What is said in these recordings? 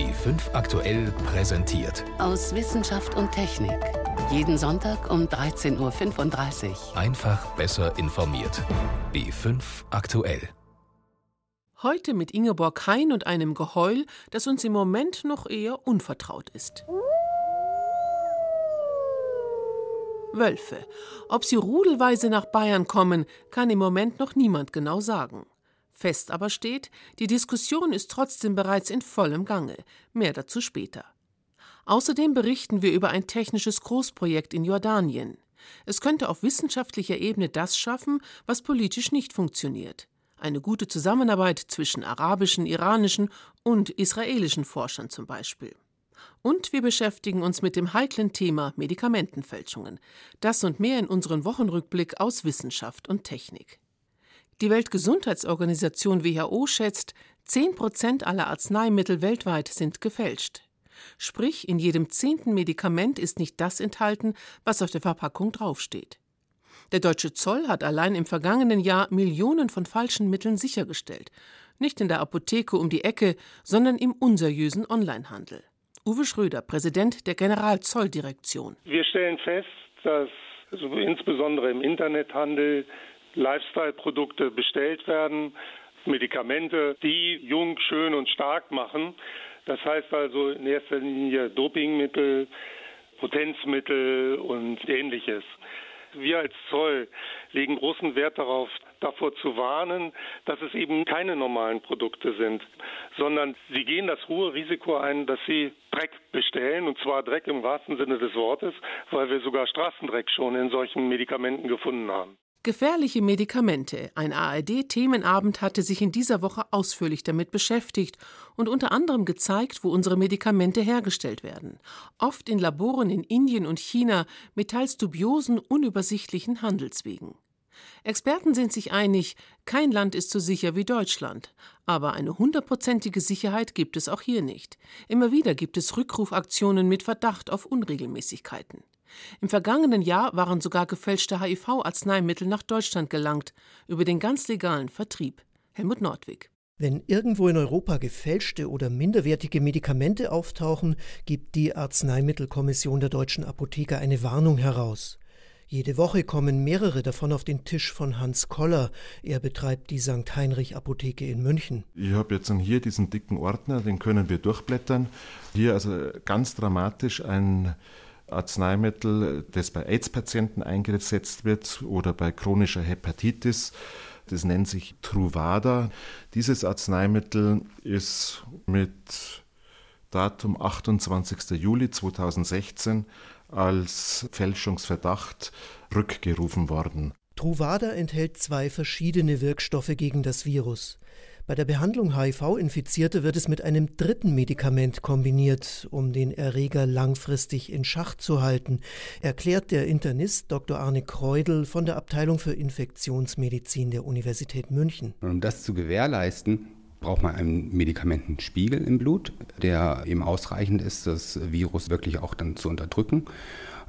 B5 aktuell präsentiert. Aus Wissenschaft und Technik. Jeden Sonntag um 13.35 Uhr. Einfach besser informiert. B5 aktuell. Heute mit Ingeborg Hein und einem Geheul, das uns im Moment noch eher unvertraut ist. Wölfe. Ob sie rudelweise nach Bayern kommen, kann im Moment noch niemand genau sagen. Fest aber steht, die Diskussion ist trotzdem bereits in vollem Gange. Mehr dazu später. Außerdem berichten wir über ein technisches Großprojekt in Jordanien. Es könnte auf wissenschaftlicher Ebene das schaffen, was politisch nicht funktioniert eine gute Zusammenarbeit zwischen arabischen, iranischen und israelischen Forschern zum Beispiel. Und wir beschäftigen uns mit dem heiklen Thema Medikamentenfälschungen. Das und mehr in unserem Wochenrückblick aus Wissenschaft und Technik. Die Weltgesundheitsorganisation WHO schätzt, 10 Prozent aller Arzneimittel weltweit sind gefälscht. Sprich, in jedem zehnten Medikament ist nicht das enthalten, was auf der Verpackung draufsteht. Der deutsche Zoll hat allein im vergangenen Jahr Millionen von falschen Mitteln sichergestellt. Nicht in der Apotheke um die Ecke, sondern im unseriösen Onlinehandel. Uwe Schröder, Präsident der Generalzolldirektion. Wir stellen fest, dass also insbesondere im Internethandel Lifestyle-Produkte bestellt werden, Medikamente, die jung, schön und stark machen. Das heißt also in erster Linie Dopingmittel, Potenzmittel und ähnliches. Wir als Zoll legen großen Wert darauf, davor zu warnen, dass es eben keine normalen Produkte sind, sondern sie gehen das hohe Risiko ein, dass sie Dreck bestellen, und zwar Dreck im wahrsten Sinne des Wortes, weil wir sogar Straßendreck schon in solchen Medikamenten gefunden haben. Gefährliche Medikamente. Ein ARD-Themenabend hatte sich in dieser Woche ausführlich damit beschäftigt und unter anderem gezeigt, wo unsere Medikamente hergestellt werden. Oft in Laboren in Indien und China mit teils dubiosen, unübersichtlichen Handelswegen. Experten sind sich einig, kein Land ist so sicher wie Deutschland. Aber eine hundertprozentige Sicherheit gibt es auch hier nicht. Immer wieder gibt es Rückrufaktionen mit Verdacht auf Unregelmäßigkeiten. Im vergangenen Jahr waren sogar gefälschte HIV-Arzneimittel nach Deutschland gelangt, über den ganz legalen Vertrieb. Helmut Nordwig. Wenn irgendwo in Europa gefälschte oder minderwertige Medikamente auftauchen, gibt die Arzneimittelkommission der deutschen Apotheker eine Warnung heraus. Jede Woche kommen mehrere davon auf den Tisch von Hans Koller. Er betreibt die St. Heinrich Apotheke in München. Ich habe jetzt hier diesen dicken Ordner, den können wir durchblättern. Hier also ganz dramatisch ein Arzneimittel, das bei AIDS-Patienten eingesetzt wird oder bei chronischer Hepatitis. Das nennt sich Truvada. Dieses Arzneimittel ist mit Datum 28. Juli 2016 als Fälschungsverdacht rückgerufen worden. Truvada enthält zwei verschiedene Wirkstoffe gegen das Virus. Bei der Behandlung HIV-Infizierter wird es mit einem dritten Medikament kombiniert, um den Erreger langfristig in Schach zu halten, erklärt der Internist Dr. Arne Kreudel von der Abteilung für Infektionsmedizin der Universität München. Um das zu gewährleisten, braucht man einen Medikamentenspiegel im Blut, der eben ausreichend ist, das Virus wirklich auch dann zu unterdrücken.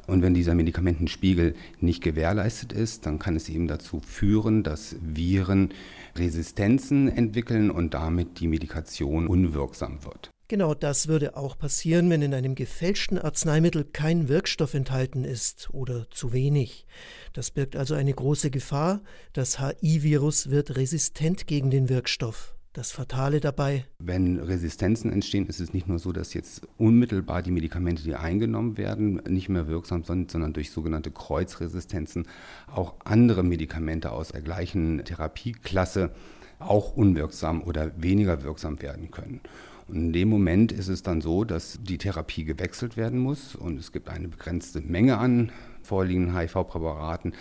Und wenn dieser Medikamentenspiegel nicht gewährleistet ist, dann kann es eben dazu führen, dass Viren Resistenzen entwickeln und damit die Medikation unwirksam wird. Genau das würde auch passieren, wenn in einem gefälschten Arzneimittel kein Wirkstoff enthalten ist oder zu wenig. Das birgt also eine große Gefahr. Das HI-Virus wird resistent gegen den Wirkstoff. Das Fatale dabei? Wenn Resistenzen entstehen, ist es nicht nur so, dass jetzt unmittelbar die Medikamente, die eingenommen werden, nicht mehr wirksam sind, sondern durch sogenannte Kreuzresistenzen auch andere Medikamente aus der gleichen Therapieklasse auch unwirksam oder weniger wirksam werden können. Und in dem Moment ist es dann so, dass die Therapie gewechselt werden muss und es gibt eine begrenzte Menge an vorliegenden HIV-Präparaten.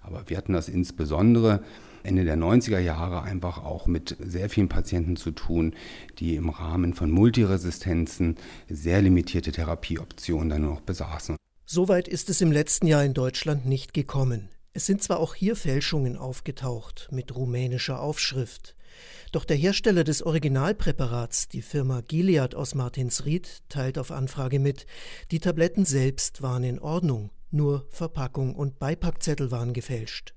Aber wir hatten das insbesondere Ende der 90er Jahre einfach auch mit sehr vielen Patienten zu tun, die im Rahmen von Multiresistenzen sehr limitierte Therapieoptionen dann noch besaßen. Soweit ist es im letzten Jahr in Deutschland nicht gekommen. Es sind zwar auch hier Fälschungen aufgetaucht mit rumänischer Aufschrift. Doch der Hersteller des Originalpräparats, die Firma Gilead aus Martinsried, teilt auf Anfrage mit, die Tabletten selbst waren in Ordnung, nur Verpackung und Beipackzettel waren gefälscht.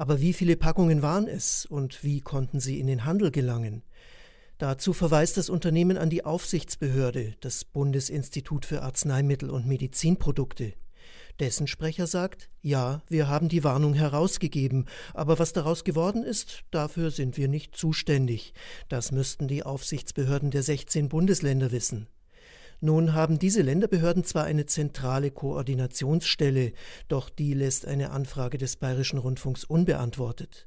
Aber wie viele Packungen waren es und wie konnten sie in den Handel gelangen? Dazu verweist das Unternehmen an die Aufsichtsbehörde, das Bundesinstitut für Arzneimittel und Medizinprodukte. Dessen Sprecher sagt, ja, wir haben die Warnung herausgegeben, aber was daraus geworden ist, dafür sind wir nicht zuständig. Das müssten die Aufsichtsbehörden der 16 Bundesländer wissen. Nun haben diese Länderbehörden zwar eine zentrale Koordinationsstelle, doch die lässt eine Anfrage des Bayerischen Rundfunks unbeantwortet.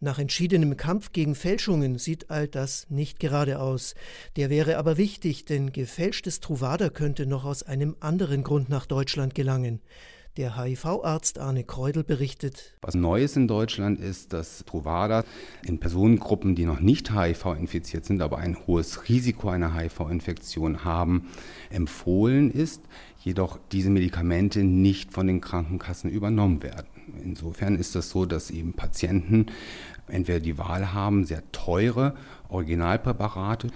Nach entschiedenem Kampf gegen Fälschungen sieht all das nicht gerade aus. Der wäre aber wichtig, denn gefälschtes Truvada könnte noch aus einem anderen Grund nach Deutschland gelangen. Der HIV-Arzt Arne Kreudel berichtet. Was Neues in Deutschland ist, dass Truvada in Personengruppen, die noch nicht HIV-infiziert sind, aber ein hohes Risiko einer HIV-Infektion haben, empfohlen ist, jedoch diese Medikamente nicht von den Krankenkassen übernommen werden. Insofern ist das so, dass eben Patienten entweder die Wahl haben, sehr teure Originalpräparate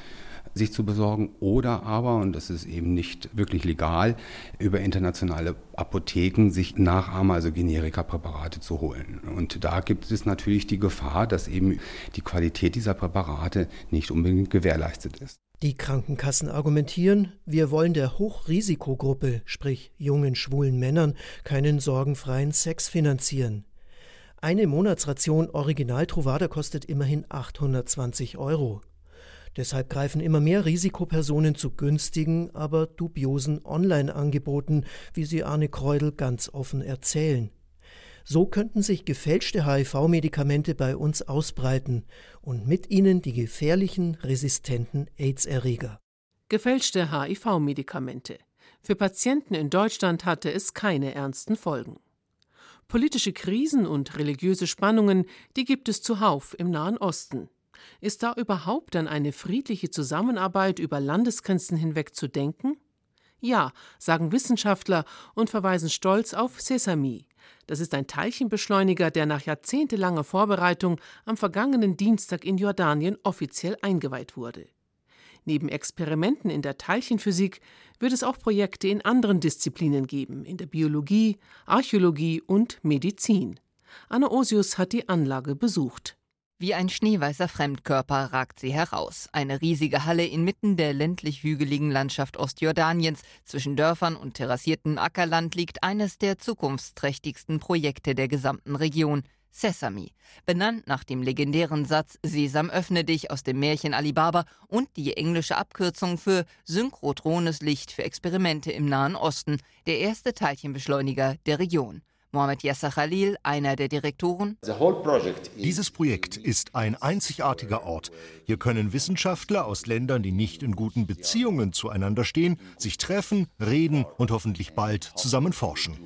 sich zu besorgen oder aber, und das ist eben nicht wirklich legal, über internationale Apotheken sich Nachahmer, also Generika-Präparate zu holen. Und da gibt es natürlich die Gefahr, dass eben die Qualität dieser Präparate nicht unbedingt gewährleistet ist. Die Krankenkassen argumentieren, wir wollen der Hochrisikogruppe, sprich jungen schwulen Männern, keinen sorgenfreien Sex finanzieren. Eine Monatsration Original Truvada kostet immerhin 820 Euro. Deshalb greifen immer mehr Risikopersonen zu günstigen, aber dubiosen Online-Angeboten, wie sie Arne Kreudel ganz offen erzählen. So könnten sich gefälschte HIV-Medikamente bei uns ausbreiten und mit ihnen die gefährlichen, resistenten AIDS-Erreger. Gefälschte HIV-Medikamente. Für Patienten in Deutschland hatte es keine ernsten Folgen. Politische Krisen und religiöse Spannungen, die gibt es zuhauf im Nahen Osten. Ist da überhaupt an eine friedliche Zusammenarbeit über Landesgrenzen hinweg zu denken? Ja, sagen Wissenschaftler und verweisen stolz auf Sesame. Das ist ein Teilchenbeschleuniger, der nach jahrzehntelanger Vorbereitung am vergangenen Dienstag in Jordanien offiziell eingeweiht wurde. Neben Experimenten in der Teilchenphysik wird es auch Projekte in anderen Disziplinen geben, in der Biologie, Archäologie und Medizin. Anna Osius hat die Anlage besucht. Wie ein schneeweißer Fremdkörper ragt sie heraus. Eine riesige Halle inmitten der ländlich-hügeligen Landschaft Ostjordaniens. Zwischen Dörfern und terrassiertem Ackerland liegt eines der zukunftsträchtigsten Projekte der gesamten Region. Sesame, benannt nach dem legendären Satz Sesam öffne dich aus dem Märchen Alibaba und die englische Abkürzung für synchrotrones Licht für Experimente im Nahen Osten, der erste Teilchenbeschleuniger der Region. Mohamed Yasser Khalil, einer der Direktoren. Dieses Projekt ist ein einzigartiger Ort. Hier können Wissenschaftler aus Ländern, die nicht in guten Beziehungen zueinander stehen, sich treffen, reden und hoffentlich bald zusammen forschen.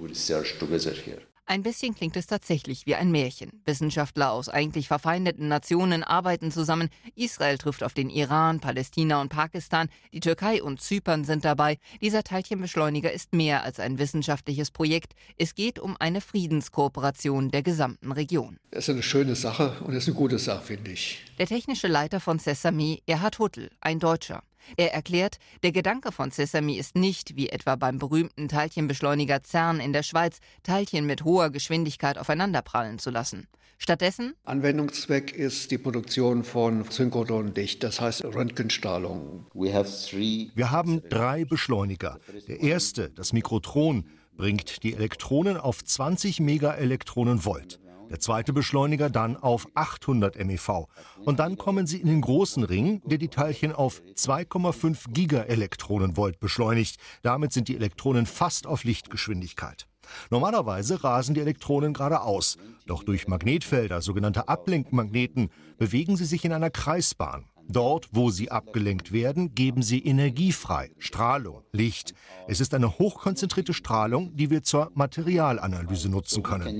Ein bisschen klingt es tatsächlich wie ein Märchen. Wissenschaftler aus eigentlich verfeindeten Nationen arbeiten zusammen. Israel trifft auf den Iran, Palästina und Pakistan. Die Türkei und Zypern sind dabei. Dieser Teilchenbeschleuniger ist mehr als ein wissenschaftliches Projekt. Es geht um eine Friedenskooperation der gesamten Region. Das ist eine schöne Sache und das ist eine gute Sache, finde ich. Der technische Leiter von Sesame, Erhard Huttel, ein Deutscher. Er erklärt, der Gedanke von Sesame ist nicht, wie etwa beim berühmten Teilchenbeschleuniger CERN in der Schweiz, Teilchen mit hoher Geschwindigkeit aufeinanderprallen zu lassen. Stattdessen Anwendungszweck ist die Produktion von Synchrotrondicht, das heißt Röntgenstrahlung. Wir haben drei Beschleuniger. Der erste, das Mikrotron, bringt die Elektronen auf 20 Megaelektronenvolt der zweite Beschleuniger dann auf 800 MeV. Und dann kommen sie in den großen Ring, der die Teilchen auf 2,5 Gigaelektronenvolt beschleunigt. Damit sind die Elektronen fast auf Lichtgeschwindigkeit. Normalerweise rasen die Elektronen geradeaus, doch durch Magnetfelder, sogenannte Ablenkmagneten, bewegen sie sich in einer Kreisbahn. Dort, wo sie abgelenkt werden, geben sie Energie frei, Strahlung, Licht. Es ist eine hochkonzentrierte Strahlung, die wir zur Materialanalyse nutzen können.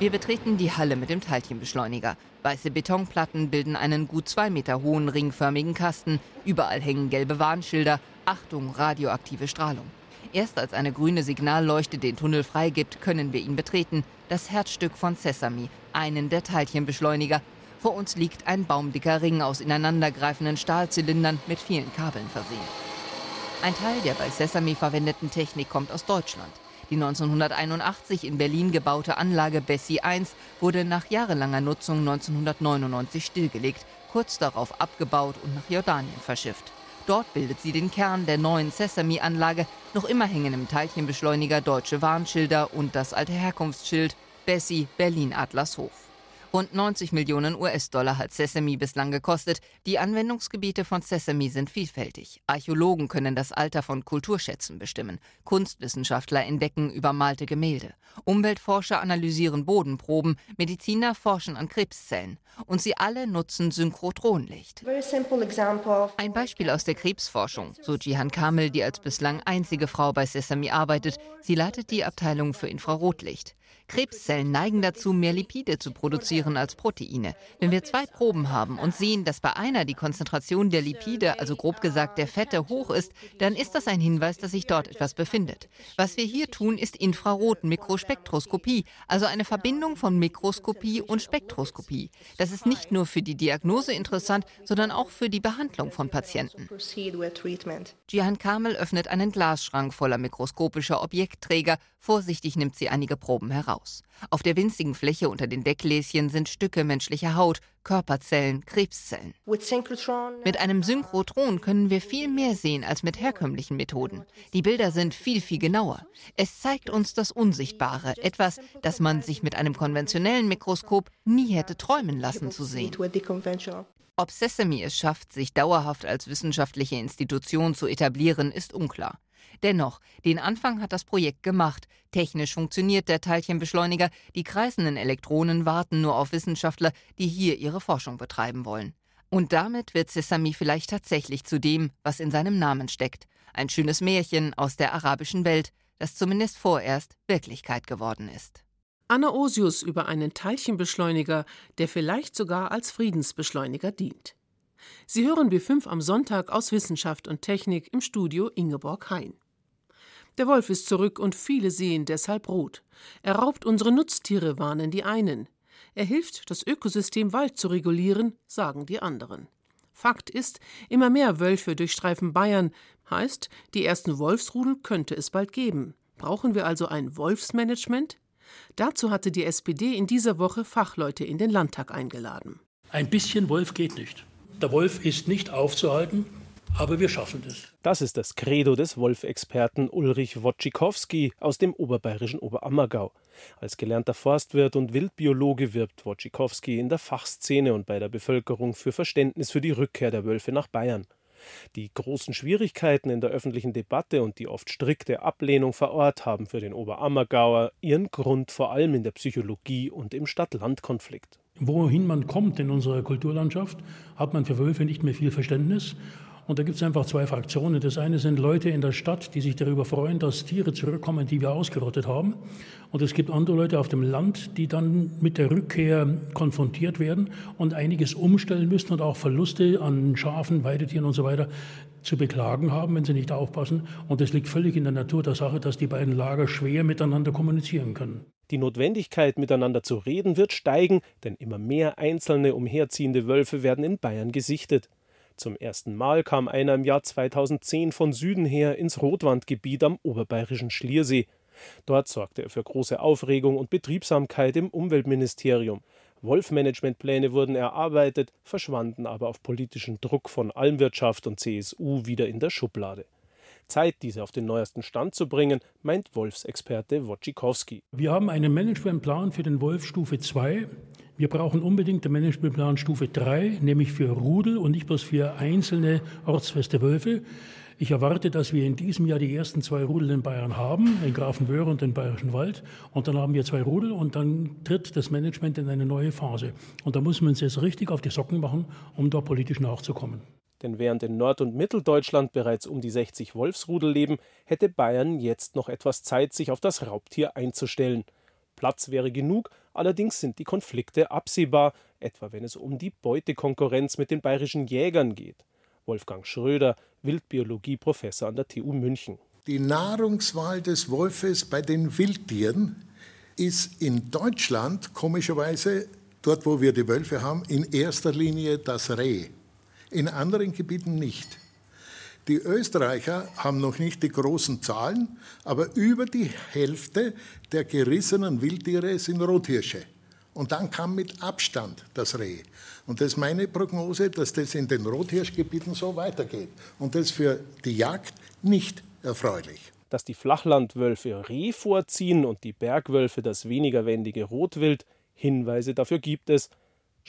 Wir betreten die Halle mit dem Teilchenbeschleuniger. Weiße Betonplatten bilden einen gut zwei Meter hohen ringförmigen Kasten. Überall hängen gelbe Warnschilder. Achtung, radioaktive Strahlung. Erst als eine grüne Signalleuchte den Tunnel freigibt, können wir ihn betreten. Das Herzstück von Sesame, einen der Teilchenbeschleuniger, vor uns liegt ein baumdicker Ring aus ineinandergreifenden Stahlzylindern mit vielen Kabeln versehen. Ein Teil der bei Sesame verwendeten Technik kommt aus Deutschland. Die 1981 in Berlin gebaute Anlage Bessie 1 wurde nach jahrelanger Nutzung 1999 stillgelegt. kurz darauf abgebaut und nach Jordanien verschifft. Dort bildet sie den Kern der neuen Sesame-Anlage. Noch immer hängen im Teilchenbeschleuniger deutsche Warnschilder und das alte Herkunftsschild Bessie Berlin Adlershof. Rund 90 Millionen US-Dollar hat Sesame bislang gekostet. Die Anwendungsgebiete von Sesame sind vielfältig. Archäologen können das Alter von Kulturschätzen bestimmen. Kunstwissenschaftler entdecken übermalte Gemälde. Umweltforscher analysieren Bodenproben. Mediziner forschen an Krebszellen. Und sie alle nutzen Synchrotronlicht. Ein Beispiel aus der Krebsforschung, so Jihan Kamel, die als bislang einzige Frau bei Sesame arbeitet. Sie leitet die Abteilung für Infrarotlicht. Krebszellen neigen dazu, mehr Lipide zu produzieren als Proteine. Wenn wir zwei Proben haben und sehen, dass bei einer die Konzentration der Lipide, also grob gesagt der Fette, hoch ist, dann ist das ein Hinweis, dass sich dort etwas befindet. Was wir hier tun, ist Infrarot-Mikrospektroskopie, also eine Verbindung von Mikroskopie und Spektroskopie. Das ist nicht nur für die Diagnose interessant, sondern auch für die Behandlung von Patienten. Jihan Kamel öffnet einen Glasschrank voller mikroskopischer Objektträger. Vorsichtig nimmt sie einige Proben heraus. Auf der winzigen Fläche unter den Deckgläschen sind Stücke menschlicher Haut, Körperzellen, Krebszellen. Mit einem Synchrotron können wir viel mehr sehen als mit herkömmlichen Methoden. Die Bilder sind viel, viel genauer. Es zeigt uns das Unsichtbare, etwas, das man sich mit einem konventionellen Mikroskop nie hätte träumen lassen zu sehen. Ob Sesame es schafft, sich dauerhaft als wissenschaftliche Institution zu etablieren, ist unklar. Dennoch, den Anfang hat das Projekt gemacht. Technisch funktioniert der Teilchenbeschleuniger. Die kreisenden Elektronen warten nur auf Wissenschaftler, die hier ihre Forschung betreiben wollen. Und damit wird Sesame vielleicht tatsächlich zu dem, was in seinem Namen steckt. Ein schönes Märchen aus der arabischen Welt, das zumindest vorerst Wirklichkeit geworden ist. Anna Osius über einen Teilchenbeschleuniger, der vielleicht sogar als Friedensbeschleuniger dient. Sie hören B5 am Sonntag aus Wissenschaft und Technik im Studio Ingeborg Hein. Der Wolf ist zurück und viele sehen deshalb rot. Er raubt unsere Nutztiere, warnen die einen. Er hilft, das Ökosystem Wald zu regulieren, sagen die anderen. Fakt ist, immer mehr Wölfe durchstreifen Bayern. Heißt, die ersten Wolfsrudel könnte es bald geben. Brauchen wir also ein Wolfsmanagement? Dazu hatte die SPD in dieser Woche Fachleute in den Landtag eingeladen. Ein bisschen Wolf geht nicht. Der Wolf ist nicht aufzuhalten, aber wir schaffen es. Das ist das Credo des Wolfexperten Ulrich Wojcikowski aus dem oberbayerischen Oberammergau. Als gelernter Forstwirt und Wildbiologe wirbt Wojcikowski in der Fachszene und bei der Bevölkerung für Verständnis für die Rückkehr der Wölfe nach Bayern. Die großen Schwierigkeiten in der öffentlichen Debatte und die oft strikte Ablehnung vor Ort haben für den Oberammergauer ihren Grund vor allem in der Psychologie und im Stadt-Land-Konflikt wohin man kommt in unserer Kulturlandschaft, hat man für Wölfe nicht mehr viel Verständnis. Und da gibt es einfach zwei Fraktionen. Das eine sind Leute in der Stadt, die sich darüber freuen, dass Tiere zurückkommen, die wir ausgerottet haben. Und es gibt andere Leute auf dem Land, die dann mit der Rückkehr konfrontiert werden und einiges umstellen müssen und auch Verluste an Schafen, Weidetieren und so weiter zu beklagen haben, wenn sie nicht aufpassen. Und es liegt völlig in der Natur der Sache, dass die beiden Lager schwer miteinander kommunizieren können. Die Notwendigkeit, miteinander zu reden, wird steigen, denn immer mehr einzelne umherziehende Wölfe werden in Bayern gesichtet. Zum ersten Mal kam einer im Jahr 2010 von Süden her ins Rotwandgebiet am oberbayerischen Schliersee. Dort sorgte er für große Aufregung und Betriebsamkeit im Umweltministerium. Wolfmanagementpläne wurden erarbeitet, verschwanden aber auf politischen Druck von Almwirtschaft und CSU wieder in der Schublade. Zeit, diese auf den neuesten Stand zu bringen, meint Wolfsexperte Wojcikowski. Wir haben einen Managementplan für den Wolf Stufe 2. Wir brauchen unbedingt den Managementplan Stufe 3, nämlich für Rudel und nicht bloß für einzelne ortsfeste Wölfe. Ich erwarte, dass wir in diesem Jahr die ersten zwei Rudel in Bayern haben, in Grafenwöhr und den Bayerischen Wald. Und dann haben wir zwei Rudel und dann tritt das Management in eine neue Phase. Und da muss man uns jetzt richtig auf die Socken machen, um da politisch nachzukommen. Denn während in Nord- und Mitteldeutschland bereits um die 60 Wolfsrudel leben, hätte Bayern jetzt noch etwas Zeit, sich auf das Raubtier einzustellen. Platz wäre genug, allerdings sind die Konflikte absehbar, etwa wenn es um die Beutekonkurrenz mit den bayerischen Jägern geht. Wolfgang Schröder, Wildbiologie-Professor an der TU München. Die Nahrungswahl des Wolfes bei den Wildtieren ist in Deutschland komischerweise, dort wo wir die Wölfe haben, in erster Linie das Reh in anderen Gebieten nicht. Die Österreicher haben noch nicht die großen Zahlen, aber über die Hälfte der gerissenen Wildtiere sind Rothirsche. Und dann kam mit Abstand das Reh. Und das ist meine Prognose, dass das in den Rothirschgebieten so weitergeht. Und das für die Jagd nicht erfreulich. Dass die Flachlandwölfe Reh vorziehen und die Bergwölfe das weniger wendige Rotwild, Hinweise dafür gibt es.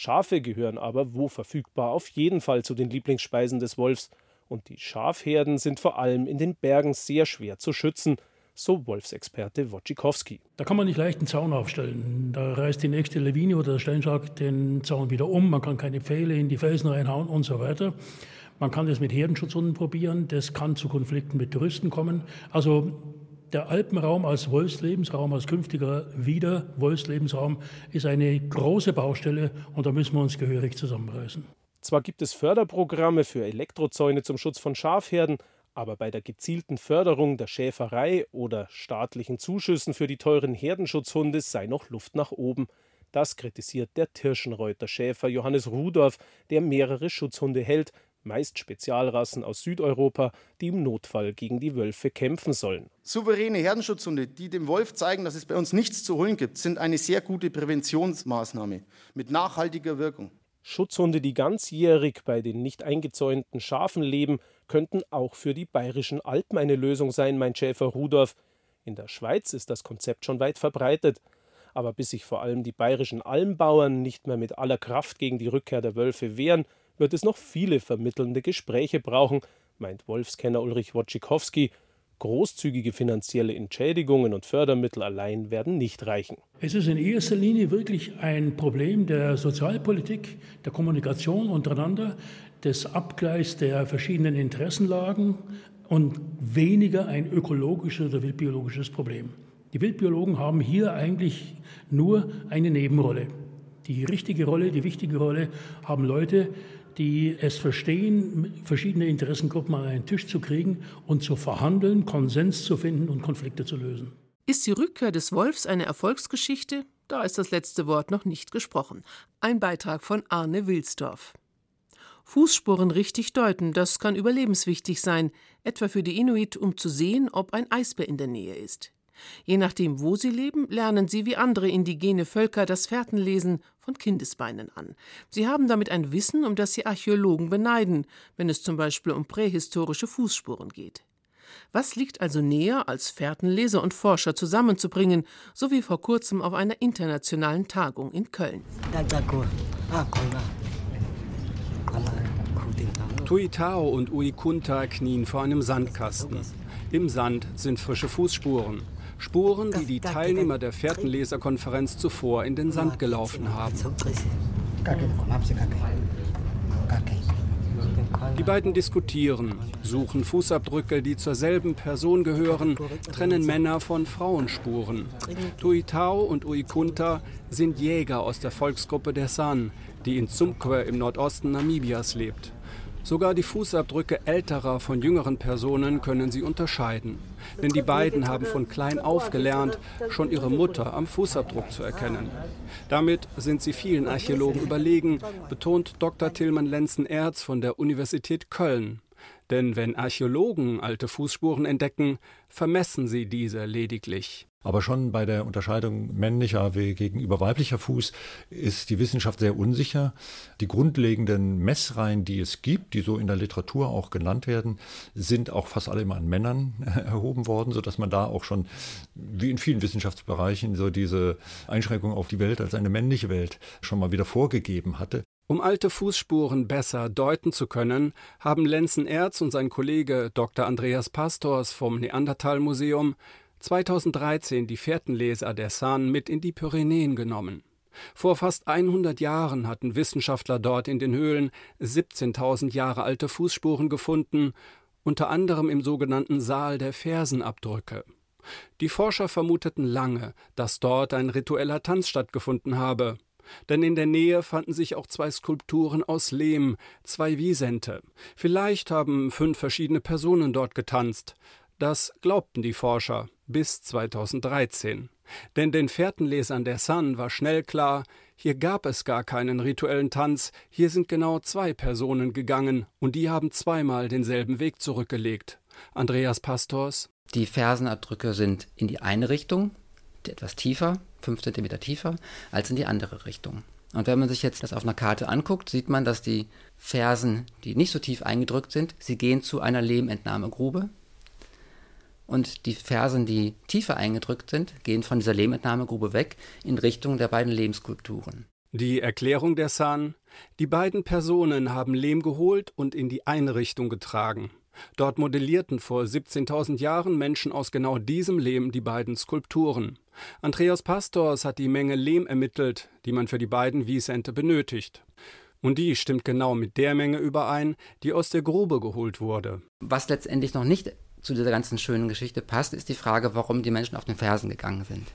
Schafe gehören aber, wo verfügbar, auf jeden Fall zu den Lieblingsspeisen des Wolfs. Und die Schafherden sind vor allem in den Bergen sehr schwer zu schützen so Wolfsexperte Wojcikowski. Da kann man nicht leicht einen Zaun aufstellen. Da reißt die nächste Lawine oder der Steinschlag den Zaun wieder um. Man kann keine Pfähle in die Felsen reinhauen und so weiter. Man kann das mit Herdenschutzhunden probieren. Das kann zu Konflikten mit Touristen kommen. Also der Alpenraum als Wolfslebensraum, als künftiger wieder Wolfslebensraum, ist eine große Baustelle und da müssen wir uns gehörig zusammenreißen. Zwar gibt es Förderprogramme für Elektrozäune zum Schutz von Schafherden, aber bei der gezielten Förderung der Schäferei oder staatlichen Zuschüssen für die teuren Herdenschutzhunde sei noch Luft nach oben. Das kritisiert der Tirschenreuter Schäfer Johannes Rudorf, der mehrere Schutzhunde hält, meist Spezialrassen aus Südeuropa, die im Notfall gegen die Wölfe kämpfen sollen. Souveräne Herdenschutzhunde, die dem Wolf zeigen, dass es bei uns nichts zu holen gibt, sind eine sehr gute Präventionsmaßnahme mit nachhaltiger Wirkung. Schutzhunde, die ganzjährig bei den nicht eingezäunten Schafen leben, könnten auch für die bayerischen Alpen eine Lösung sein, meint Schäfer Rudolf. In der Schweiz ist das Konzept schon weit verbreitet. Aber bis sich vor allem die bayerischen Almbauern nicht mehr mit aller Kraft gegen die Rückkehr der Wölfe wehren, wird es noch viele vermittelnde Gespräche brauchen, meint Wolfskenner Ulrich Wojcikowski, Großzügige finanzielle Entschädigungen und Fördermittel allein werden nicht reichen. Es ist in erster Linie wirklich ein Problem der Sozialpolitik, der Kommunikation untereinander, des Abgleichs der verschiedenen Interessenlagen und weniger ein ökologisches oder wildbiologisches Problem. Die Wildbiologen haben hier eigentlich nur eine Nebenrolle. Die richtige Rolle, die wichtige Rolle haben Leute, die es verstehen, verschiedene Interessengruppen an einen Tisch zu kriegen und zu verhandeln, Konsens zu finden und Konflikte zu lösen. Ist die Rückkehr des Wolfs eine Erfolgsgeschichte? Da ist das letzte Wort noch nicht gesprochen. Ein Beitrag von Arne Wilsdorf. Fußspuren richtig deuten, das kann überlebenswichtig sein, etwa für die Inuit, um zu sehen, ob ein Eisbär in der Nähe ist. Je nachdem, wo sie leben, lernen sie wie andere indigene Völker das Fährtenlesen von Kindesbeinen an. Sie haben damit ein Wissen, um das sie Archäologen beneiden, wenn es zum Beispiel um prähistorische Fußspuren geht. Was liegt also näher, als Fährtenleser und Forscher zusammenzubringen, so wie vor kurzem auf einer internationalen Tagung in Köln? Tuitao und Uikunta knien vor einem Sandkasten. Im Sand sind frische Fußspuren. Spuren, die die Teilnehmer der Fährtenleserkonferenz zuvor in den Sand gelaufen haben. Die beiden diskutieren, suchen Fußabdrücke, die zur selben Person gehören, trennen Männer von Frauenspuren. Tuitao und Uikunta sind Jäger aus der Volksgruppe der San, die in Zumkwe im Nordosten Namibias lebt. Sogar die Fußabdrücke älterer von jüngeren Personen können sie unterscheiden. Denn die beiden haben von klein auf gelernt, schon ihre Mutter am Fußabdruck zu erkennen. Damit sind sie vielen Archäologen überlegen, betont Dr. Tillmann Lenzen-Erz von der Universität Köln. Denn wenn Archäologen alte Fußspuren entdecken, vermessen sie diese lediglich. Aber schon bei der Unterscheidung männlicher gegenüber weiblicher Fuß ist die Wissenschaft sehr unsicher. Die grundlegenden Messreihen, die es gibt, die so in der Literatur auch genannt werden, sind auch fast alle immer an Männern erhoben worden, sodass man da auch schon, wie in vielen Wissenschaftsbereichen, so diese Einschränkung auf die Welt als eine männliche Welt schon mal wieder vorgegeben hatte. Um alte Fußspuren besser deuten zu können, haben Lenzen Erz und sein Kollege Dr. Andreas Pastors vom Neandertal Museum 2013 die Fährtenleser der San mit in die Pyrenäen genommen. Vor fast 100 Jahren hatten Wissenschaftler dort in den Höhlen 17.000 Jahre alte Fußspuren gefunden, unter anderem im sogenannten Saal der Fersenabdrücke. Die Forscher vermuteten lange, dass dort ein ritueller Tanz stattgefunden habe. Denn in der Nähe fanden sich auch zwei Skulpturen aus Lehm, zwei Wiesente. Vielleicht haben fünf verschiedene Personen dort getanzt. Das glaubten die Forscher bis 2013. Denn den Fährtenlesern der Sun war schnell klar, hier gab es gar keinen rituellen Tanz, hier sind genau zwei Personen gegangen und die haben zweimal denselben Weg zurückgelegt. Andreas Pastors. Die Fersenabdrücke sind in die eine Richtung, etwas tiefer, 5 cm tiefer, als in die andere Richtung. Und wenn man sich jetzt das auf einer Karte anguckt, sieht man, dass die Fersen, die nicht so tief eingedrückt sind, sie gehen zu einer Lehmentnahmegrube. Und die Fersen, die tiefer eingedrückt sind, gehen von dieser Lehmentnahmegrube weg in Richtung der beiden Lehmskulpturen. Die Erklärung der San: Die beiden Personen haben Lehm geholt und in die eine Richtung getragen. Dort modellierten vor 17.000 Jahren Menschen aus genau diesem Lehm die beiden Skulpturen. Andreas Pastors hat die Menge Lehm ermittelt, die man für die beiden Wiesente benötigt. Und die stimmt genau mit der Menge überein, die aus der Grube geholt wurde. Was letztendlich noch nicht zu dieser ganzen schönen Geschichte passt, ist die Frage, warum die Menschen auf den Fersen gegangen sind.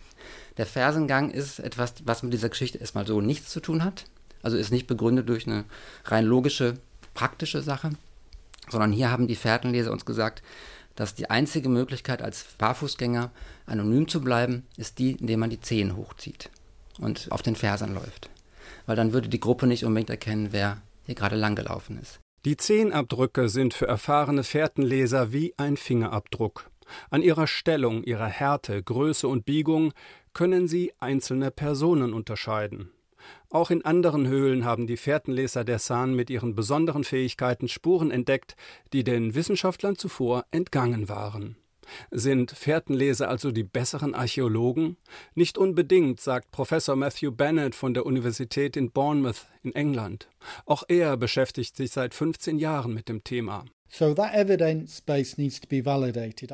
Der Fersengang ist etwas, was mit dieser Geschichte erstmal so nichts zu tun hat. Also ist nicht begründet durch eine rein logische, praktische Sache, sondern hier haben die Fährtenleser uns gesagt, dass die einzige Möglichkeit als Barfußgänger anonym zu bleiben, ist die, indem man die Zehen hochzieht und auf den Fersern läuft. Weil dann würde die Gruppe nicht unbedingt erkennen, wer hier gerade langgelaufen ist. Die Zehenabdrücke sind für erfahrene Fährtenleser wie ein Fingerabdruck. An ihrer Stellung, ihrer Härte, Größe und Biegung können sie einzelne Personen unterscheiden. Auch in anderen Höhlen haben die Fährtenleser der San mit ihren besonderen Fähigkeiten Spuren entdeckt, die den Wissenschaftlern zuvor entgangen waren. Sind Fährtenleser also die besseren Archäologen? Nicht unbedingt, sagt Professor Matthew Bennett von der Universität in Bournemouth in England. Auch er beschäftigt sich seit 15 Jahren mit dem Thema.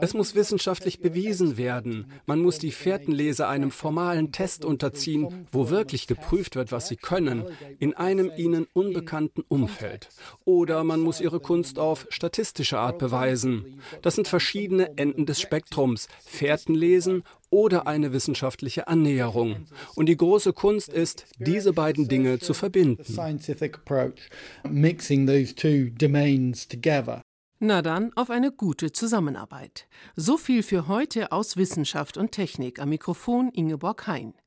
Es muss wissenschaftlich bewiesen werden. Man muss die Fährtenleser einem formalen Test unterziehen, wo wirklich geprüft wird, was sie können, in einem ihnen unbekannten Umfeld. Oder man muss ihre Kunst auf statistische Art beweisen. Das sind verschiedene Enden des Spektrums. Fährtenlesen oder eine wissenschaftliche Annäherung. Und die große Kunst ist, diese beiden Dinge zu verbinden. Na dann auf eine gute Zusammenarbeit. So viel für heute aus Wissenschaft und Technik. Am Mikrofon Ingeborg Hein.